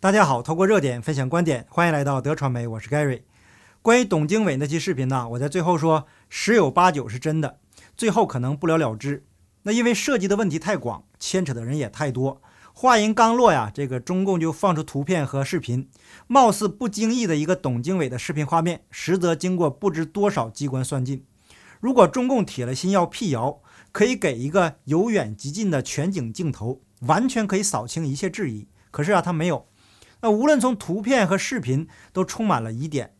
大家好，透过热点分享观点，欢迎来到德传媒，我是 Gary。关于董经纬那期视频呢，我在最后说十有八九是真的，最后可能不了了之。那因为涉及的问题太广，牵扯的人也太多。话音刚落呀，这个中共就放出图片和视频，貌似不经意的一个董经纬的视频画面，实则经过不知多少机关算尽。如果中共铁了心要辟谣，可以给一个由远及近的全景镜头，完全可以扫清一切质疑。可是啊，他没有。那无论从图片和视频都充满了疑点。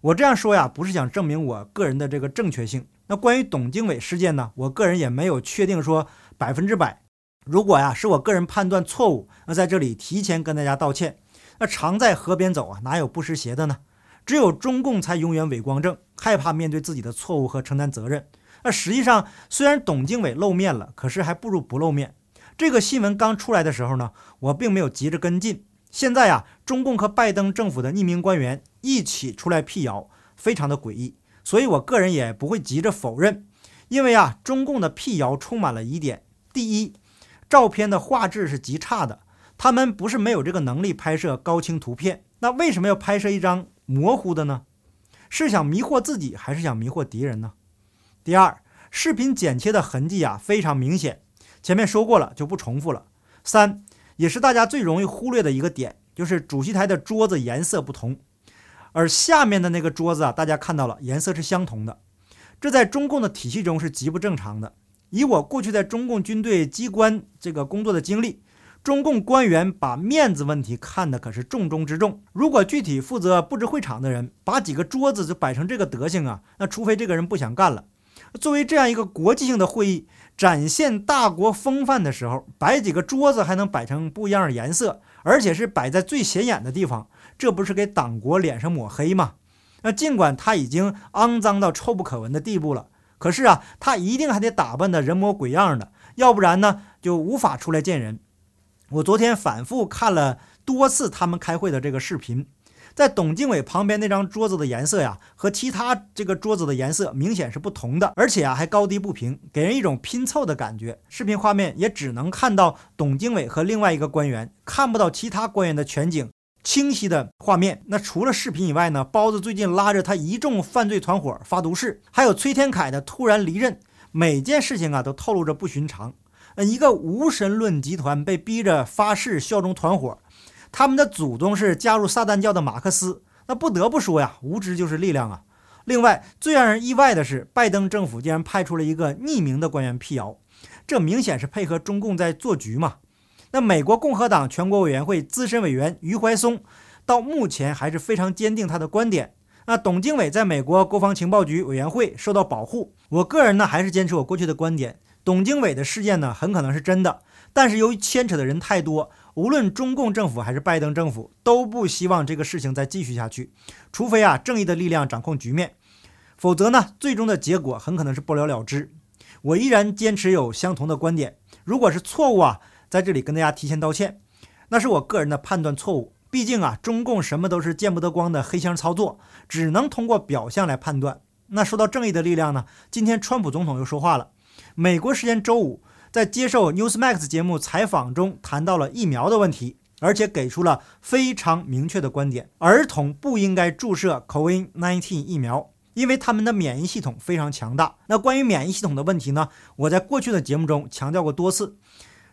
我这样说呀，不是想证明我个人的这个正确性。那关于董经纬事件呢，我个人也没有确定说百分之百。如果呀是我个人判断错误，那在这里提前跟大家道歉。那常在河边走啊，哪有不湿鞋的呢？只有中共才永远伪光正，害怕面对自己的错误和承担责任。那实际上，虽然董经纬露面了，可是还不如不露面。这个新闻刚出来的时候呢，我并没有急着跟进。现在呀，中共和拜登政府的匿名官员一起出来辟谣，非常的诡异，所以我个人也不会急着否认，因为啊，中共的辟谣充满了疑点。第一，照片的画质是极差的，他们不是没有这个能力拍摄高清图片，那为什么要拍摄一张模糊的呢？是想迷惑自己，还是想迷惑敌人呢？第二，视频剪切的痕迹啊非常明显，前面说过了，就不重复了。三。也是大家最容易忽略的一个点，就是主席台的桌子颜色不同，而下面的那个桌子啊，大家看到了颜色是相同的，这在中共的体系中是极不正常的。以我过去在中共军队机关这个工作的经历，中共官员把面子问题看的可是重中之重。如果具体负责布置会场的人把几个桌子就摆成这个德行啊，那除非这个人不想干了。作为这样一个国际性的会议，展现大国风范的时候，摆几个桌子还能摆成不一样的颜色，而且是摆在最显眼的地方，这不是给党国脸上抹黑吗？那尽管他已经肮脏到臭不可闻的地步了，可是啊，他一定还得打扮的人模鬼样的，要不然呢，就无法出来见人。我昨天反复看了多次他们开会的这个视频。在董经纬旁边那张桌子的颜色呀，和其他这个桌子的颜色明显是不同的，而且啊还高低不平，给人一种拼凑的感觉。视频画面也只能看到董经纬和另外一个官员，看不到其他官员的全景清晰的画面。那除了视频以外呢，包子最近拉着他一众犯罪团伙发毒誓，还有崔天凯的突然离任，每件事情啊都透露着不寻常。嗯，一个无神论集团被逼着发誓效忠团伙。他们的祖宗是加入撒旦教的马克思，那不得不说呀，无知就是力量啊。另外，最让人意外的是，拜登政府竟然派出了一个匿名的官员辟谣，这明显是配合中共在做局嘛。那美国共和党全国委员会资深委员余怀松到目前还是非常坚定他的观点。那董经纬在美国国防情报局委员会受到保护，我个人呢还是坚持我过去的观点，董经纬的事件呢很可能是真的，但是由于牵扯的人太多。无论中共政府还是拜登政府都不希望这个事情再继续下去，除非啊正义的力量掌控局面，否则呢最终的结果很可能是不了了之。我依然坚持有相同的观点，如果是错误啊，在这里跟大家提前道歉，那是我个人的判断错误。毕竟啊中共什么都是见不得光的黑箱操作，只能通过表象来判断。那说到正义的力量呢，今天川普总统又说话了，美国时间周五。在接受 Newsmax 节目采访中，谈到了疫苗的问题，而且给出了非常明确的观点：儿童不应该注射 COVID-19 疫苗，因为他们的免疫系统非常强大。那关于免疫系统的问题呢？我在过去的节目中强调过多次，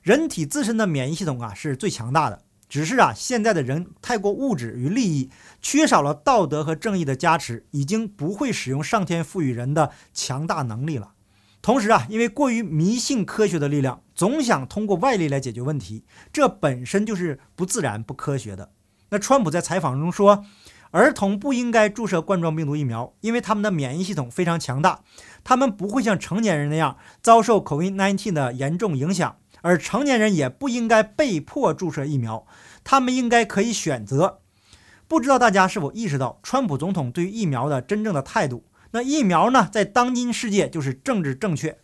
人体自身的免疫系统啊是最强大的，只是啊现在的人太过物质与利益，缺少了道德和正义的加持，已经不会使用上天赋予人的强大能力了。同时啊，因为过于迷信科学的力量，总想通过外力来解决问题，这本身就是不自然、不科学的。那川普在采访中说，儿童不应该注射冠状病毒疫苗，因为他们的免疫系统非常强大，他们不会像成年人那样遭受 COVID-19 的严重影响。而成年人也不应该被迫注射疫苗，他们应该可以选择。不知道大家是否意识到，川普总统对于疫苗的真正的态度？那疫苗呢，在当今世界就是政治正确。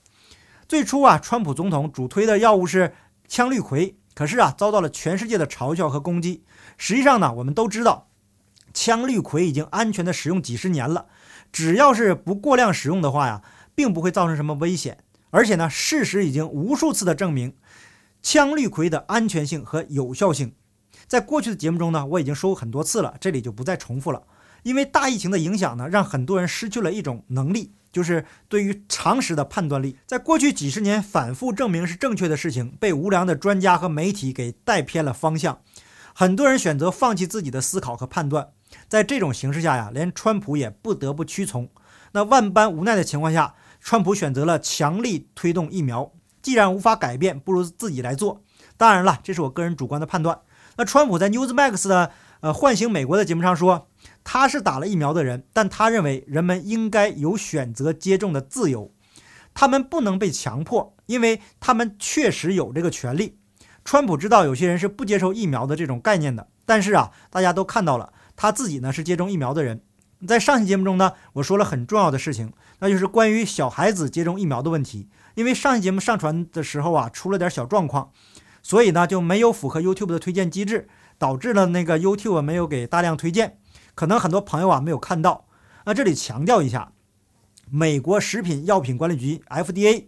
最初啊，川普总统主推的药物是羟氯喹，可是啊，遭到了全世界的嘲笑和攻击。实际上呢，我们都知道，羟氯喹已经安全的使用几十年了，只要是不过量使用的话呀，并不会造成什么危险。而且呢，事实已经无数次的证明羟氯喹的安全性和有效性。在过去的节目中呢，我已经说过很多次了，这里就不再重复了。因为大疫情的影响呢，让很多人失去了一种能力，就是对于常识的判断力。在过去几十年反复证明是正确的事情，被无良的专家和媒体给带偏了方向，很多人选择放弃自己的思考和判断。在这种形势下呀，连川普也不得不屈从。那万般无奈的情况下，川普选择了强力推动疫苗。既然无法改变，不如自己来做。当然了，这是我个人主观的判断。那川普在 Newsmax 的呃唤醒美国的节目上说，他是打了疫苗的人，但他认为人们应该有选择接种的自由，他们不能被强迫，因为他们确实有这个权利。川普知道有些人是不接受疫苗的这种概念的，但是啊，大家都看到了，他自己呢是接种疫苗的人。在上期节目中呢，我说了很重要的事情，那就是关于小孩子接种疫苗的问题。因为上期节目上传的时候啊，出了点小状况，所以呢就没有符合 YouTube 的推荐机制，导致了那个 YouTube 没有给大量推荐。可能很多朋友啊没有看到。那这里强调一下，美国食品药品管理局 FDA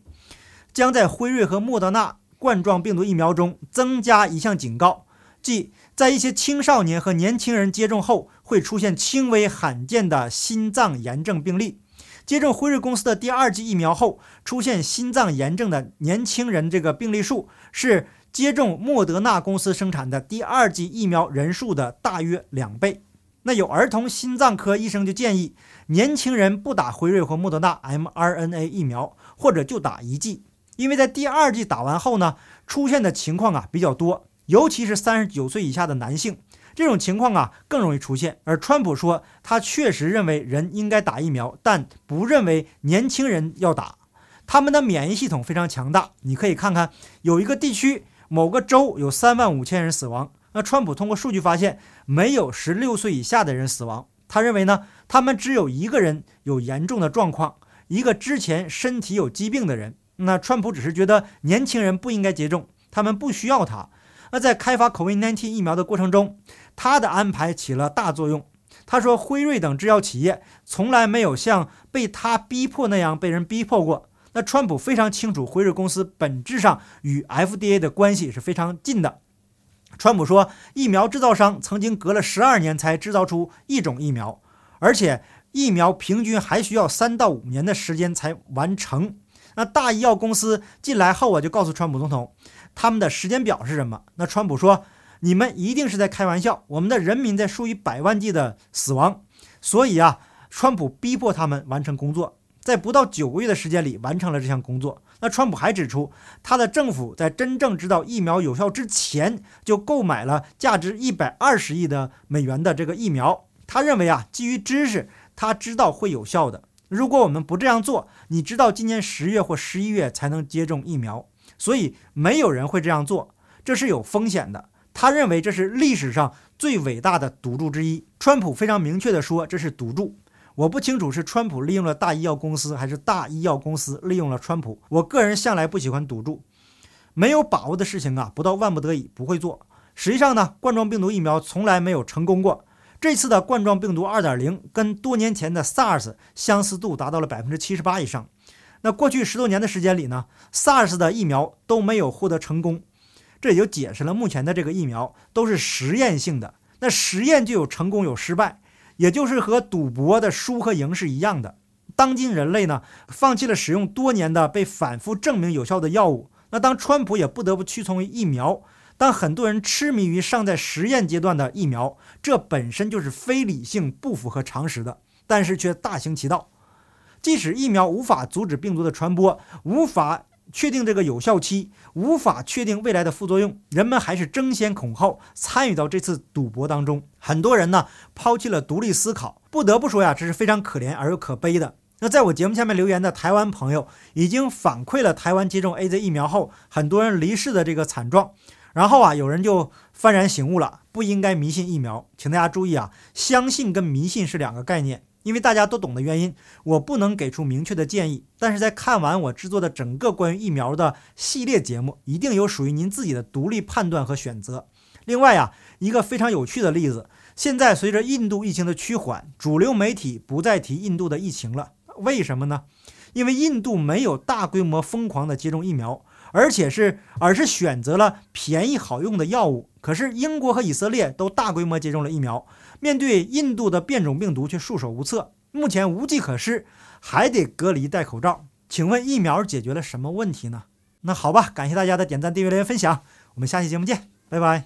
将在辉瑞和莫德纳冠状病毒疫苗中增加一项警告，即在一些青少年和年轻人接种后会出现轻微罕见的心脏炎症病例。接种辉瑞公司的第二剂疫苗后出现心脏炎症的年轻人，这个病例数是接种莫德纳公司生产的第二剂疫苗人数的大约两倍。那有儿童心脏科医生就建议，年轻人不打辉瑞或莫德纳 mRNA 疫苗，或者就打一剂，因为在第二剂打完后呢，出现的情况啊比较多，尤其是三十九岁以下的男性。这种情况啊更容易出现，而川普说他确实认为人应该打疫苗，但不认为年轻人要打。他们的免疫系统非常强大，你可以看看有一个地区某个州有三万五千人死亡，那川普通过数据发现没有十六岁以下的人死亡。他认为呢，他们只有一个人有严重的状况，一个之前身体有疾病的人。那川普只是觉得年轻人不应该接种，他们不需要他。那在开发 COVID-19 疫苗的过程中，他的安排起了大作用。他说，辉瑞等制药企业从来没有像被他逼迫那样被人逼迫过。那川普非常清楚，辉瑞公司本质上与 FDA 的关系是非常近的。川普说，疫苗制造商曾经隔了十二年才制造出一种疫苗，而且疫苗平均还需要三到五年的时间才完成。那大医药公司进来后，我就告诉川普总统。他们的时间表是什么？那川普说：“你们一定是在开玩笑，我们的人民在数以百万计的死亡，所以啊，川普逼迫他们完成工作，在不到九个月的时间里完成了这项工作。”那川普还指出，他的政府在真正知道疫苗有效之前，就购买了价值一百二十亿的美元的这个疫苗。他认为啊，基于知识，他知道会有效的。如果我们不这样做，你知道今年十月或十一月才能接种疫苗。所以没有人会这样做，这是有风险的。他认为这是历史上最伟大的赌注之一。川普非常明确地说这是赌注。我不清楚是川普利用了大医药公司，还是大医药公司利用了川普。我个人向来不喜欢赌注，没有把握的事情啊，不到万不得已不会做。实际上呢，冠状病毒疫苗从来没有成功过。这次的冠状病毒2.0跟多年前的 SARS 相似度达到了百分之七十八以上。那过去十多年的时间里呢，SARS 的疫苗都没有获得成功，这也就解释了目前的这个疫苗都是实验性的。那实验就有成功有失败，也就是和赌博的输和赢是一样的。当今人类呢，放弃了使用多年的被反复证明有效的药物，那当川普也不得不屈从于疫苗，当很多人痴迷于尚在实验阶段的疫苗，这本身就是非理性、不符合常识的，但是却大行其道。即使疫苗无法阻止病毒的传播，无法确定这个有效期，无法确定未来的副作用，人们还是争先恐后参与到这次赌博当中。很多人呢抛弃了独立思考，不得不说呀，这是非常可怜而又可悲的。那在我节目下面留言的台湾朋友已经反馈了台湾接种 A Z 疫苗后很多人离世的这个惨状，然后啊，有人就幡然醒悟了，不应该迷信疫苗。请大家注意啊，相信跟迷信是两个概念。因为大家都懂的原因，我不能给出明确的建议。但是在看完我制作的整个关于疫苗的系列节目，一定有属于您自己的独立判断和选择。另外呀，一个非常有趣的例子，现在随着印度疫情的趋缓，主流媒体不再提印度的疫情了。为什么呢？因为印度没有大规模疯狂的接种疫苗，而且是而是选择了便宜好用的药物。可是英国和以色列都大规模接种了疫苗，面对印度的变种病毒却束手无策，目前无计可施，还得隔离戴口罩。请问疫苗解决了什么问题呢？那好吧，感谢大家的点赞、订阅、留言、分享，我们下期节目见，拜拜。